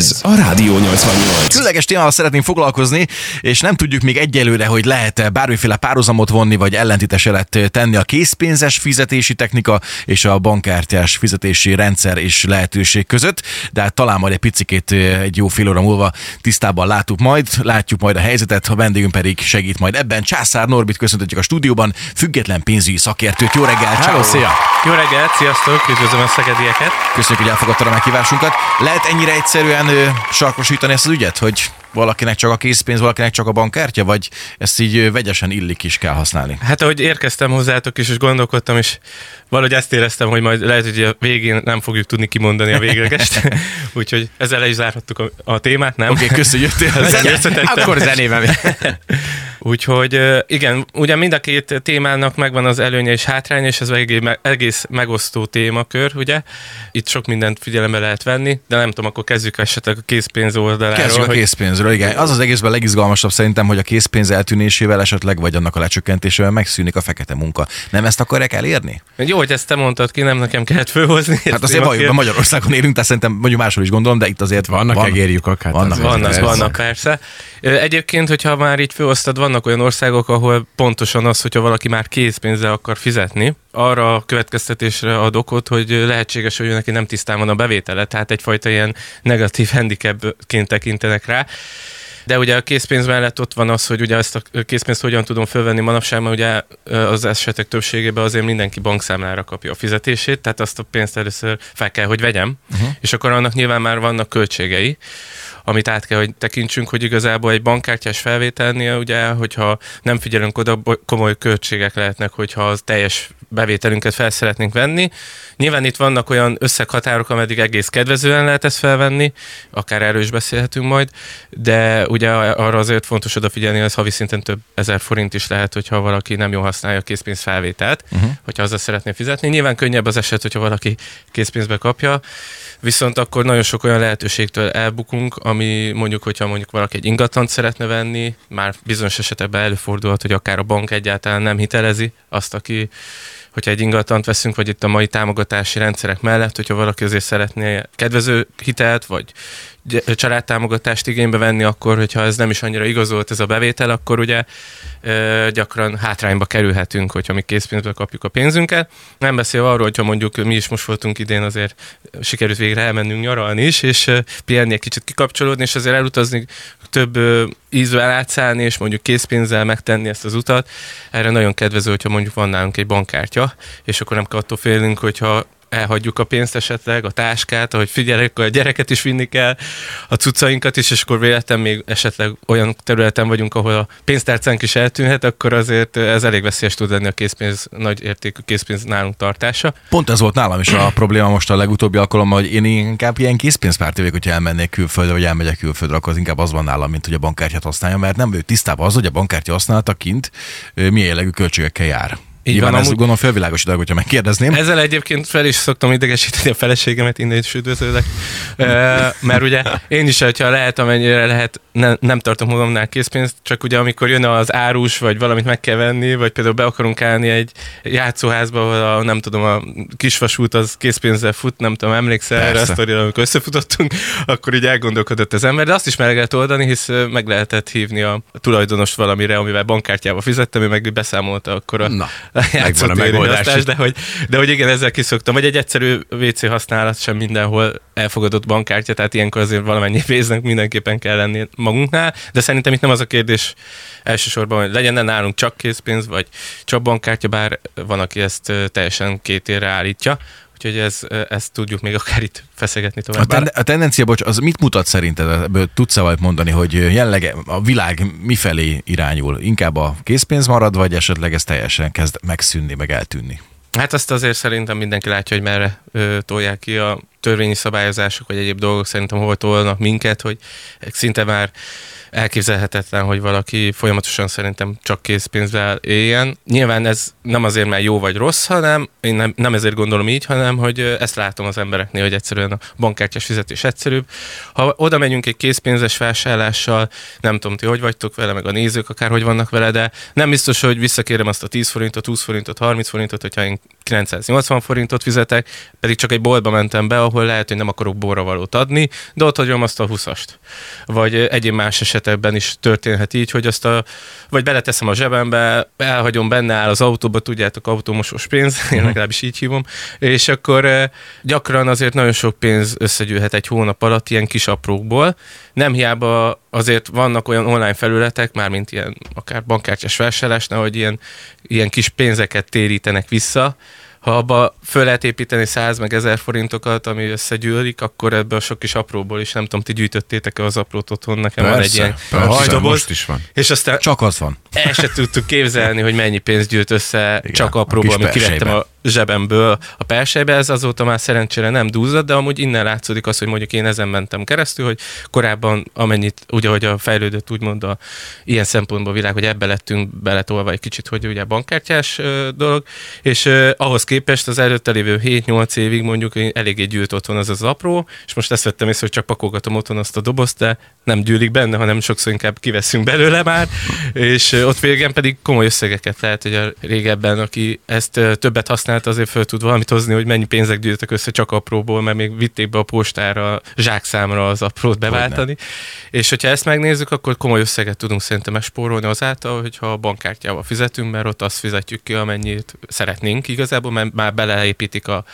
Ez a Rádió 88. Különleges témával szeretnénk foglalkozni, és nem tudjuk még egyelőre, hogy lehet-e bármiféle párhuzamot vonni, vagy ellentétes jelet tenni a készpénzes fizetési technika és a bankkártyás fizetési rendszer és lehetőség között, de hát talán majd egy picikét egy jó fél óra múlva tisztában látjuk majd, látjuk majd a helyzetet, a vendégünk pedig segít majd ebben. Császár Norbit köszöntetjük a stúdióban, független pénzügyi szakértőt. Jó reggel, Hello, szia! Jó reggelt, sziasztok, üdvözlöm a szegedieket. Köszönjük, hogy elfogadtad a meghívásunkat. Lehet ennyire egyszerűen sarkosítani ezt az ügyet, hogy valakinek csak a készpénz, valakinek csak a bankkártya, vagy ezt így vegyesen illik is kell használni? Hát ahogy érkeztem hozzátok is, és gondolkodtam, és valahogy ezt éreztem, hogy majd lehet, hogy a végén nem fogjuk tudni kimondani a véglegest. Úgyhogy ezzel le is zárhattuk a, a témát, nem? Oké, okay, köszönjük, jöttél. Összetettem. Akkor zenében. Úgyhogy igen, ugye mind a két témának megvan az előnye és hátránya, és ez egész, egész megosztó témakör, ugye? Itt sok mindent figyelembe lehet venni, de nem tudom, akkor kezdjük esetleg a készpénz oldaláról. Kezdjük a hogy- készpénzről, igen. Az az egészben legizgalmasabb szerintem, hogy a készpénz eltűnésével esetleg, vagy annak a lecsökkentésével megszűnik a fekete munka. Nem ezt akarják elérni? Jó, hogy ezt te mondtad ki, nem nekem kellett fölhozni. Hát azért be, Magyarországon élünk, tehát szerintem mondjuk máshol is gondolom, de itt azért Vannak van, egérjukak, hát vannak, azért Vannak, persze. vannak persze. Egyébként, hogyha már így főosztad, vannak olyan országok, ahol pontosan az, hogyha valaki már készpénzzel akar fizetni, arra a következtetésre ad okot, hogy lehetséges, hogy neki nem tisztán van a bevétele, tehát egyfajta ilyen negatív handicapként tekintenek rá. De ugye a készpénz mellett ott van az, hogy ugye ezt a készpénzt hogyan tudom fölvenni manapság, mert ugye az esetek többségében azért mindenki bankszámlára kapja a fizetését, tehát azt a pénzt először fel kell, hogy vegyem, uh-huh. és akkor annak nyilván már vannak költségei, amit át kell, hogy tekintsünk, hogy igazából egy bankkártyás felvételnél, ugye, hogyha nem figyelünk oda, komoly költségek lehetnek, hogyha az teljes bevételünket fel szeretnénk venni. Nyilván itt vannak olyan összeghatárok, ameddig egész kedvezően lehet ezt felvenni, akár erről is beszélhetünk majd, de ugye arra azért fontos odafigyelni, hogy ez havi szinten több ezer forint is lehet, hogyha valaki nem jól használja a készpénz felvételt, uh-huh. hogyha azzal szeretné fizetni. Nyilván könnyebb az eset, hogyha valaki készpénzbe kapja, viszont akkor nagyon sok olyan lehetőségtől elbukunk, ami mondjuk, hogyha mondjuk valaki egy ingatlant szeretne venni, már bizonyos esetekben előfordulhat, hogy akár a bank egyáltalán nem hitelezi azt, aki hogyha egy ingatlant veszünk, vagy itt a mai támogatási rendszerek mellett, hogyha valaki azért szeretné kedvező hitelt, vagy gy- családtámogatást igénybe venni, akkor, hogyha ez nem is annyira igazolt ez a bevétel, akkor ugye gyakran hátrányba kerülhetünk, hogyha mi készpénzből kapjuk a pénzünket. Nem beszélve arról, hogyha mondjuk mi is most voltunk idén, azért sikerült végre elmennünk nyaralni is, és pihenni egy kicsit kikapcsolódni, és azért elutazni több ízvel átszállni, és mondjuk készpénzzel megtenni ezt az utat. Erre nagyon kedvező, hogyha mondjuk van nálunk egy bankkártya, és akkor nem kell attól félnünk, hogyha elhagyjuk a pénzt esetleg, a táskát, ahogy figyelek, a gyereket is vinni kell, a cuccainkat is, és akkor véletlen még esetleg olyan területen vagyunk, ahol a pénztárcánk is eltűnhet, akkor azért ez elég veszélyes tud lenni a készpénz, nagy értékű készpénz nálunk tartása. Pont ez volt nálam is a probléma most a legutóbbi alkalommal, hogy én inkább ilyen készpénzpárti vagyok, hogyha elmennék külföldre, vagy elmegyek külföldre, akkor az inkább az van nálam, mint hogy a bankkártyát használjam, mert nem vagyok tisztában az, hogy a bankkártya használata kint milyen jellegű költségekkel jár. Így Nyilván van, ez amúgy- gondolom felvilágosítanak, hogyha megkérdezném. Ezzel egyébként fel is szoktam idegesíteni a feleségemet, innen is üdvözöllek. Mert ugye én is, hogyha lehet, amennyire lehet, ne, nem tartom magamnál készpénzt, csak ugye amikor jön az árus, vagy valamit meg kell venni, vagy például be akarunk állni egy játszóházba, ahol a, nem tudom, a kisvasút az készpénzzel fut, nem tudom, emlékszel erre a Persze. sztorira, amikor összefutottunk, akkor így elgondolkodott az ember, de azt is meg lehet oldani, hisz meg lehetett hívni a tulajdonost valamire, amivel bankkártyával fizettem, ő meg beszámolta akkor a Na, megvan a megoldás. de hogy, de hogy igen, ezzel kiszoktam. Vagy egy egyszerű WC használat sem mindenhol elfogadott bankkártya, tehát ilyenkor azért valamennyi pénznek mindenképpen kell lenni magunknál, de szerintem itt nem az a kérdés elsősorban, hogy legyen nálunk csak készpénz, vagy csak bankkártya, bár van, aki ezt teljesen két állítja. Úgyhogy ez, ezt tudjuk még akár itt feszegetni A, tovább. Bár- ten- a tendencia, bocs, az mit mutat szerinted? Ebből tudsz-e valamit mondani, hogy jelenleg a világ mifelé irányul? Inkább a készpénz marad, vagy esetleg ez teljesen kezd megszűnni, meg eltűnni? Hát azt azért szerintem mindenki látja, hogy merre ö, tolják ki a törvényi szabályozások, vagy egyéb dolgok szerintem hova tolnak minket, hogy szinte már elképzelhetetlen, hogy valaki folyamatosan szerintem csak készpénzzel éljen. Nyilván ez nem azért, mert jó vagy rossz, hanem én nem, nem ezért gondolom így, hanem hogy ezt látom az embereknél, hogy egyszerűen a bankkártyás fizetés egyszerűbb. Ha oda megyünk egy készpénzes vásárlással, nem tudom, ti hogy vagytok vele, meg a nézők akár hogy vannak vele, de nem biztos, hogy visszakérem azt a 10 forintot, 20 forintot, 30 forintot, hogyha én 980 forintot fizetek, pedig csak egy boltba mentem be, ahol lehet, hogy nem akarok borravalót adni, de ott hagyom azt a 20-ast. Vagy egyéb más esetekben is történhet így, hogy azt a, vagy beleteszem a zsebembe, elhagyom benne áll az autóba, tudjátok, automosós pénz, én legalábbis így hívom, és akkor gyakran azért nagyon sok pénz összegyűlhet egy hónap alatt ilyen kis aprókból. Nem hiába azért vannak olyan online felületek, már mint ilyen akár bankkártyás vásárlásnál, hogy ilyen, ilyen kis pénzeket térítenek vissza, ha abba föl lehet építeni 100 meg 1000 forintokat, ami összegyűlik, akkor ebből a sok kis apróból is, nem tudom, ti gyűjtöttétek-e az aprót otthon, nekem persze, van egy ilyen persze, doboz, most is van. és aztán Csak az van. el se tudtuk képzelni, hogy mennyi pénzt gyűjt össze Igen, csak a apróból, amit kivettem a zsebemből. A persejbe, ez azóta már szerencsére nem duzzad, de amúgy innen látszódik az, hogy mondjuk én ezen mentem keresztül, hogy korábban amennyit, ugye, hogy a fejlődött úgymond a ilyen szempontból világ, hogy ebbe lettünk beletolva egy kicsit, hogy ugye bankkártyás ö, dolog, és ö, ahhoz képest az előtte lévő 7-8 évig mondjuk eléggé gyűlt otthon az az apró, és most ezt vettem észre, hogy csak pakolgatom otthon azt a dobozt, de nem gyűlik benne, hanem sokszor inkább kiveszünk belőle már, és ö, ott végén pedig komoly összegeket lehet, hogy a régebben, aki ezt ö, többet használta, azért föl tud valamit hozni, hogy mennyi pénzek gyűjtek össze csak apróból, mert még vitték be a postára, zsákszámra az aprót beváltani. És hogyha ezt megnézzük, akkor komoly összeget tudunk szerintem spórolni azáltal, hogyha a bankkártyával fizetünk, mert ott azt fizetjük ki, amennyit szeretnénk igazából, mert már beleépítik a,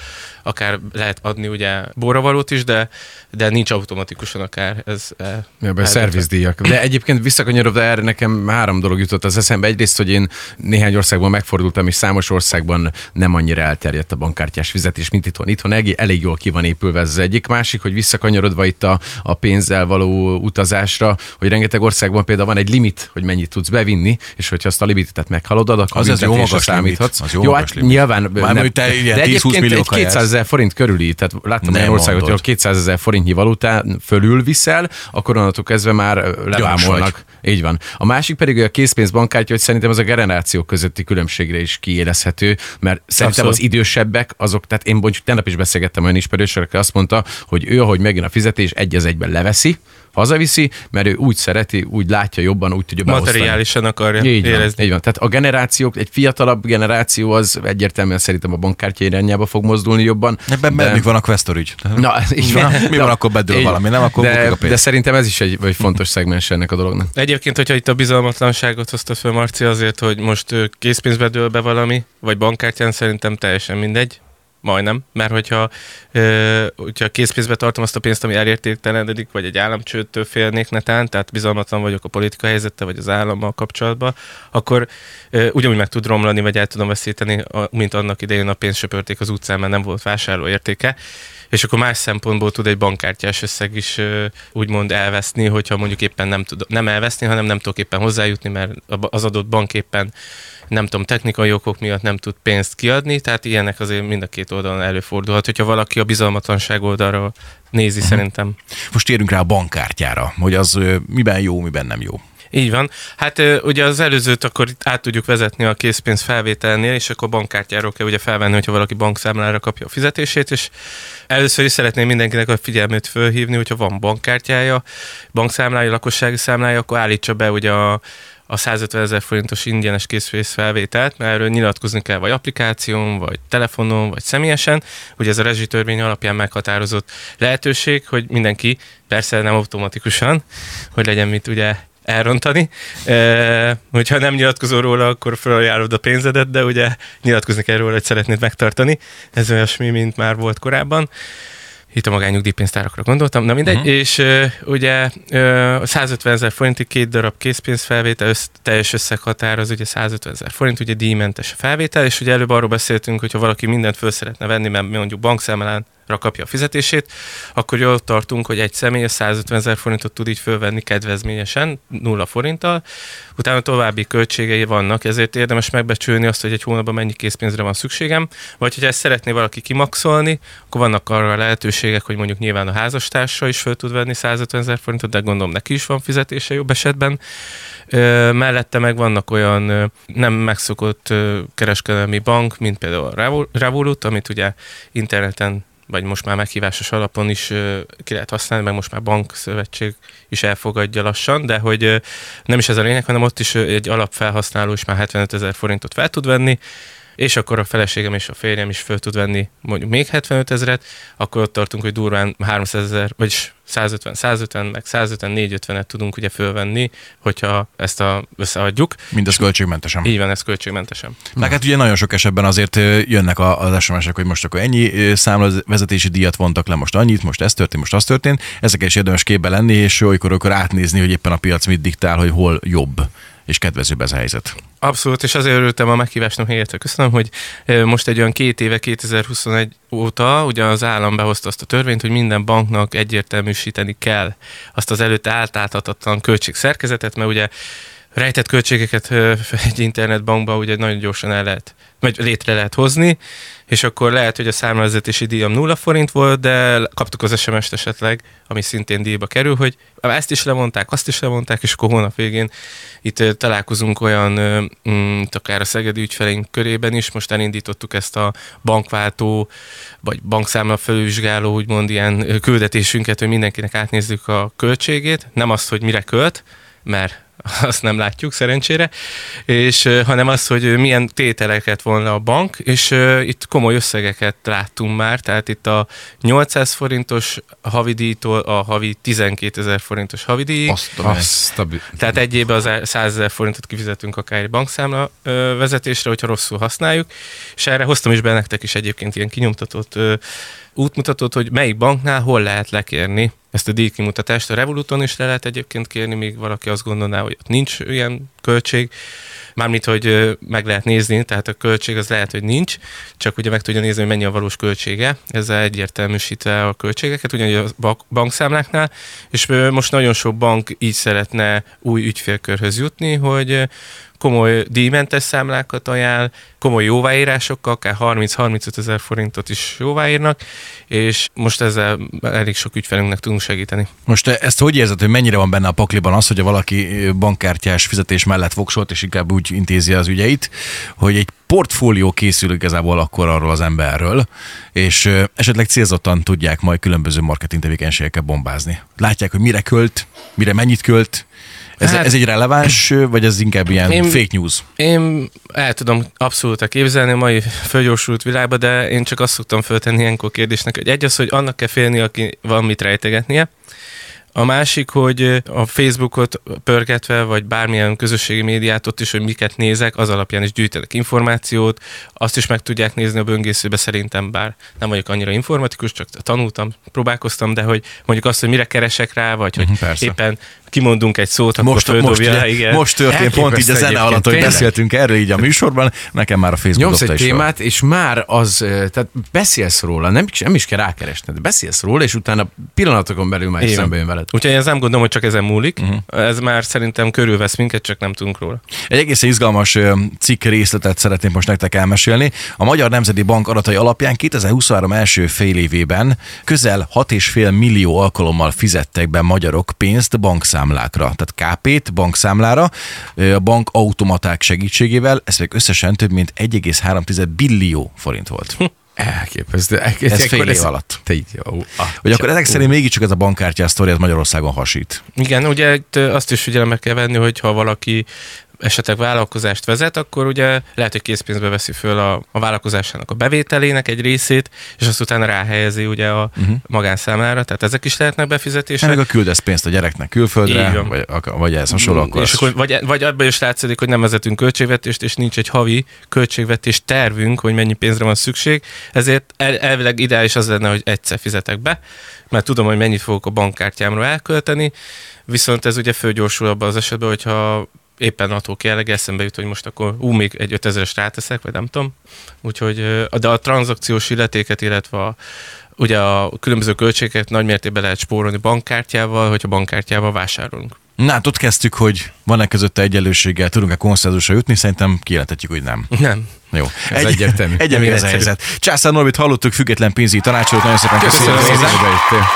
akár lehet adni ugye borravalót is, de, de nincs automatikusan akár ez. eh, Ja, be szervizdíjak. De egyébként visszakanyarodva erre nekem három dolog jutott az eszembe. Egyrészt, hogy én néhány országban megfordultam, és számos országban nem annyira elterjedt a bankkártyás fizetés, mint itthon. Itthon elég, elég jól ki van épülve ez az egyik. Másik, hogy visszakanyarodva itt a, a pénzzel való utazásra, hogy rengeteg országban például van egy limit, hogy mennyit tudsz bevinni, és hogyha azt a limitet meghaladod, akkor Az- az jó magas limit. számíthatsz. Az jó jó hát limit. nyilván Már hogy te ilyen 10-20 egyébként millió egy 200 ezer forint körüli, tehát láttam Nem olyan országot, hogy 200 ezer forintnyi valután fölül viszel, akkor onnantól kezdve már levámolnak. Így van. A másik pedig hogy a készpénzbankkártya, hogy szerintem az a generációk közötti különbségre is kiélezhető, mert szerintem Abszolút. az idősebbek, azok, tehát én mondjuk tegnap is beszélgettem olyan ismerősről, aki azt mondta, hogy ő, ahogy megjön a fizetés, egy az egyben leveszi, hazaviszi, mert ő úgy szereti, úgy látja jobban, úgy tudja beosztani. Materiálisan akarja Így van, érezni. így van. Tehát a generációk, egy fiatalabb generáció az egyértelműen szerintem a bankkártya irányába fog mozdulni jobban. Ebben de- de... van a Questor ügy. Na, így van. Mi van, akkor bedől Így- valami, nem? Akkor de, a pénz. de szerintem ez is egy, egy fontos szegmens ennek a dolognak. Egyébként, hogyha itt a bizalmatlanságot hozta fel Marci azért, hogy most készpénzbe dől be valami, vagy bankkártyán szerintem teljesen mindegy. Majdnem, mert hogyha, ö, hogyha készpénzbe tartom azt a pénzt, ami elértéktelenedik, vagy egy államcsődtől félnék netán, tehát bizalmatlan vagyok a politika helyzette, vagy az állammal kapcsolatban, akkor ö, ugyanúgy meg tud romlani, vagy el tudom veszíteni, mint annak idején a pénzsöpörték az utcán, mert nem volt vásárló értéke. És akkor más szempontból tud egy bankkártyás összeg is úgymond elveszni, hogyha mondjuk éppen nem tud, nem elveszni, hanem nem tudok éppen hozzájutni, mert az adott bank éppen nem tudom, technikai okok miatt nem tud pénzt kiadni, tehát ilyenek azért mind a két oldalon előfordulhat, hogyha valaki a bizalmatlanság oldalra nézi uh-huh. szerintem. Most térünk rá a bankkártyára, hogy az miben jó, miben nem jó. Így van. Hát ugye az előzőt akkor át tudjuk vezetni a készpénz felvételnél, és akkor bankkártyáról kell ugye felvenni, hogyha valaki bankszámlára kapja a fizetését, és először is szeretném mindenkinek a figyelmét fölhívni, hogyha van bankkártyája, bankszámlája, lakossági számlája, akkor állítsa be ugye a a 150 ezer forintos ingyenes készpénz felvételt, mert erről nyilatkozni kell vagy applikáción, vagy telefonon, vagy személyesen. Ugye ez a rezsitörvény alapján meghatározott lehetőség, hogy mindenki, persze nem automatikusan, hogy legyen mit ugye elrontani. E, hogyha nem nyilatkozol róla, akkor felajánlod a pénzedet, de ugye nyilatkozni kell róla, hogy szeretnéd megtartani. Ez olyasmi, mint már volt korábban. Itt a magányugdíjpénztárakra gondoltam, na mindegy, uh-huh. és uh, ugye uh, 150 ezer forintig két darab készpénzfelvétel, össz, teljes összeghatár az ugye 150 ezer forint, ugye díjmentes a felvétel, és ugye előbb arról beszéltünk, hogyha valaki mindent föl szeretne venni, mert mondjuk bankszámlán kapja a fizetését, akkor jól tartunk, hogy egy személy a 150 ezer forintot tud így fölvenni kedvezményesen, nulla forinttal, utána további költségei vannak, ezért érdemes megbecsülni azt, hogy egy hónapban mennyi készpénzre van szükségem, vagy hogyha ezt szeretné valaki kimaxolni, akkor vannak arra lehetőségek, hogy mondjuk nyilván a házastársa is föl tud venni 150 ezer forintot, de gondolom neki is van fizetése jobb esetben. Mellette meg vannak olyan nem megszokott kereskedelmi bank, mint például a Revo- Revolut, amit ugye interneten vagy most már meghívásos alapon is ki lehet használni, meg most már bankszövetség is elfogadja lassan, de hogy nem is ez a lényeg, hanem ott is egy alapfelhasználó is már 75 ezer forintot fel tud venni, és akkor a feleségem és a férjem is föl tud venni mondjuk még 75 ezeret, akkor ott tartunk, hogy durván 300 ezer, vagyis 150, 150, meg 150, 450-et tudunk ugye fölvenni, hogyha ezt a, összeadjuk. Mindez költségmentesen. Így van, ez költségmentesen. Meg hát ugye nagyon sok esetben azért jönnek az SMS-ek, hogy most akkor ennyi ö, számlavezetési díjat vontak le, most annyit, most ez történt, most az történt. Ezeket is érdemes képbe lenni, és olykor akkor átnézni, hogy éppen a piac mit diktál, hogy hol jobb és kedvezőbb ez a helyzet. Abszolút, és azért örültem a meghívásnak helyett. Köszönöm, hogy most egy olyan két éve, 2021 óta ugye az állam behozta azt a törvényt, hogy minden banknak egyértelműsíteni kell azt az előtte átláthatatlan költségszerkezetet, mert ugye rejtett költségeket egy internetbankba ugye nagyon gyorsan el lehet, vagy létre lehet hozni, és akkor lehet, hogy a számlavezetési díjam nulla forint volt, de kaptuk az SMS-t esetleg, ami szintén díjba kerül, hogy ezt is levonták, azt is levonták, és akkor hónap végén itt találkozunk olyan, ö, mm, akár a szegedi ügyfeleink körében is, most elindítottuk ezt a bankváltó, vagy bankszámla felvizsgáló, úgymond ilyen küldetésünket, hogy mindenkinek átnézzük a költségét, nem azt, hogy mire költ, mert azt nem látjuk szerencsére, és hanem az, hogy milyen tételeket von le a bank, és itt komoly összegeket láttunk már, tehát itt a 800 forintos havidíjtól a havi 12 ezer forintos havidíjig, Azt Azt a... tehát egy évben az 100 ezer forintot kifizetünk akár egy bankszámla vezetésre, hogyha rosszul használjuk, és erre hoztam is be nektek is egyébként ilyen kinyomtatott útmutatót, hogy melyik banknál hol lehet lekérni ezt a díjkimutatást. A Revoluton is le lehet egyébként kérni, még valaki azt gondolná, hogy ott nincs ilyen költség, mármint, hogy meg lehet nézni, tehát a költség az lehet, hogy nincs, csak ugye meg tudja nézni, hogy mennyi a valós költsége, ezzel egyértelműsítve a költségeket, ugyanígy a bank- bankszámláknál, és most nagyon sok bank így szeretne új ügyfélkörhöz jutni, hogy komoly díjmentes számlákat ajánl, komoly jóváírásokkal, akár 30-35 ezer forintot is jóváírnak, és most ezzel elég sok ügyfelünknek tudunk segíteni. Most ezt hogy érzed, hogy mennyire van benne a pakliban az, hogy valaki bankkártyás fizetés mellett voksolt, és inkább úgy intézi az ügyeit, hogy egy portfólió készül igazából akkor arról az emberről, és esetleg célzottan tudják majd különböző marketing tevékenységekkel bombázni. Látják, hogy mire költ, mire mennyit költ, ez, Hát- ez egy releváns, vagy ez inkább ilyen Én- fake news? Én el tudom abszolút képzelni a mai fölgyorsult világba, de én csak azt szoktam föltenni ilyenkor kérdésnek, hogy egy az, hogy annak kell félni, aki van mit rejtegetnie, a másik, hogy a Facebookot pörgetve, vagy bármilyen közösségi médiát ott is, hogy miket nézek, az alapján is gyűjtenek információt, azt is meg tudják nézni a böngészőbe szerintem, bár nem vagyok annyira informatikus, csak tanultam, próbálkoztam, de hogy mondjuk azt, hogy mire keresek rá, vagy hogy Mhm, persze. éppen kimondunk egy szót, akkor Most, most, ugye, igen. most történt pont így a zene alatt, hogy tényleg. beszéltünk erről így a műsorban, nekem már a Facebook Nyomsz egy témát, és már az, tehát beszélsz róla, nem, nem is kell rákeresned, beszélsz róla, és utána pillanatokon belül már szembe jön veled. Úgyhogy én ezt nem gondolom, hogy csak ezen múlik. Uh-huh. Ez már szerintem körülvesz minket, csak nem tudunk róla. Egy egészen izgalmas cikk részletet szeretnék most nektek elmesélni. A Magyar Nemzeti Bank adatai alapján 2023 első fél évében közel 6,5 millió alkalommal fizettek be magyarok pénzt bankszámlákra, tehát KP-t bankszámlára, a bank automaták segítségével, ez pedig összesen több mint 1,3 billió forint volt. Elképesztő. Ez fél év alatt. Te így. Ah, Hogy akkor ezek szerint mégiscsak ez a bankkártyás sztori az Magyarországon hasít. Igen, ugye azt is figyelembe kell venni, hogy ha valaki esetleg vállalkozást vezet, akkor ugye lehet, hogy készpénzbe veszi föl a, a vállalkozásának a bevételének egy részét, és azt utána ráhelyezi ugye a uh-huh. magánszámlára, tehát ezek is lehetnek befizetések. Meg a küldesz pénzt a gyereknek külföldre, vagy, vagy ez hasonló, akkor és akkor vagy, vagy abban is látszik, hogy nem vezetünk költségvetést, és nincs egy havi költségvetés tervünk, hogy mennyi pénzre van szükség, ezért el, elvileg ideális az lenne, hogy egyszer fizetek be, mert tudom, hogy mennyit fogok a bankkártyámra elkölteni, viszont ez ugye fölgyorsul abban az esetben, hogyha éppen attól jelleg eszembe jut, hogy most akkor ú, még egy 5000-es ráteszek, vagy nem tudom. Úgyhogy, de a tranzakciós illetéket, illetve a, ugye a különböző költségeket nagy mértékben lehet spórolni bankkártyával, hogyha bankkártyával vásárolunk. Na, hát ott kezdtük, hogy van-e közötte egyenlőséggel, tudunk-e konszenzusra jutni, szerintem kijelentetjük, hogy nem. Nem. Jó. Ez egyértelmű. Egyértelmű ez a helyzet. Császár Norbit hallottuk, független pénzügyi tanácsolót, nagyon szépen köszönjük. Köszönöm, hozzá. hogy bejöttél.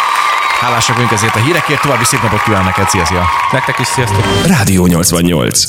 Hálásak vagyunk ezért a hírekért, további szép napot kívánok neked, szia, szia. Nektek is sziasztok! Rádió 88.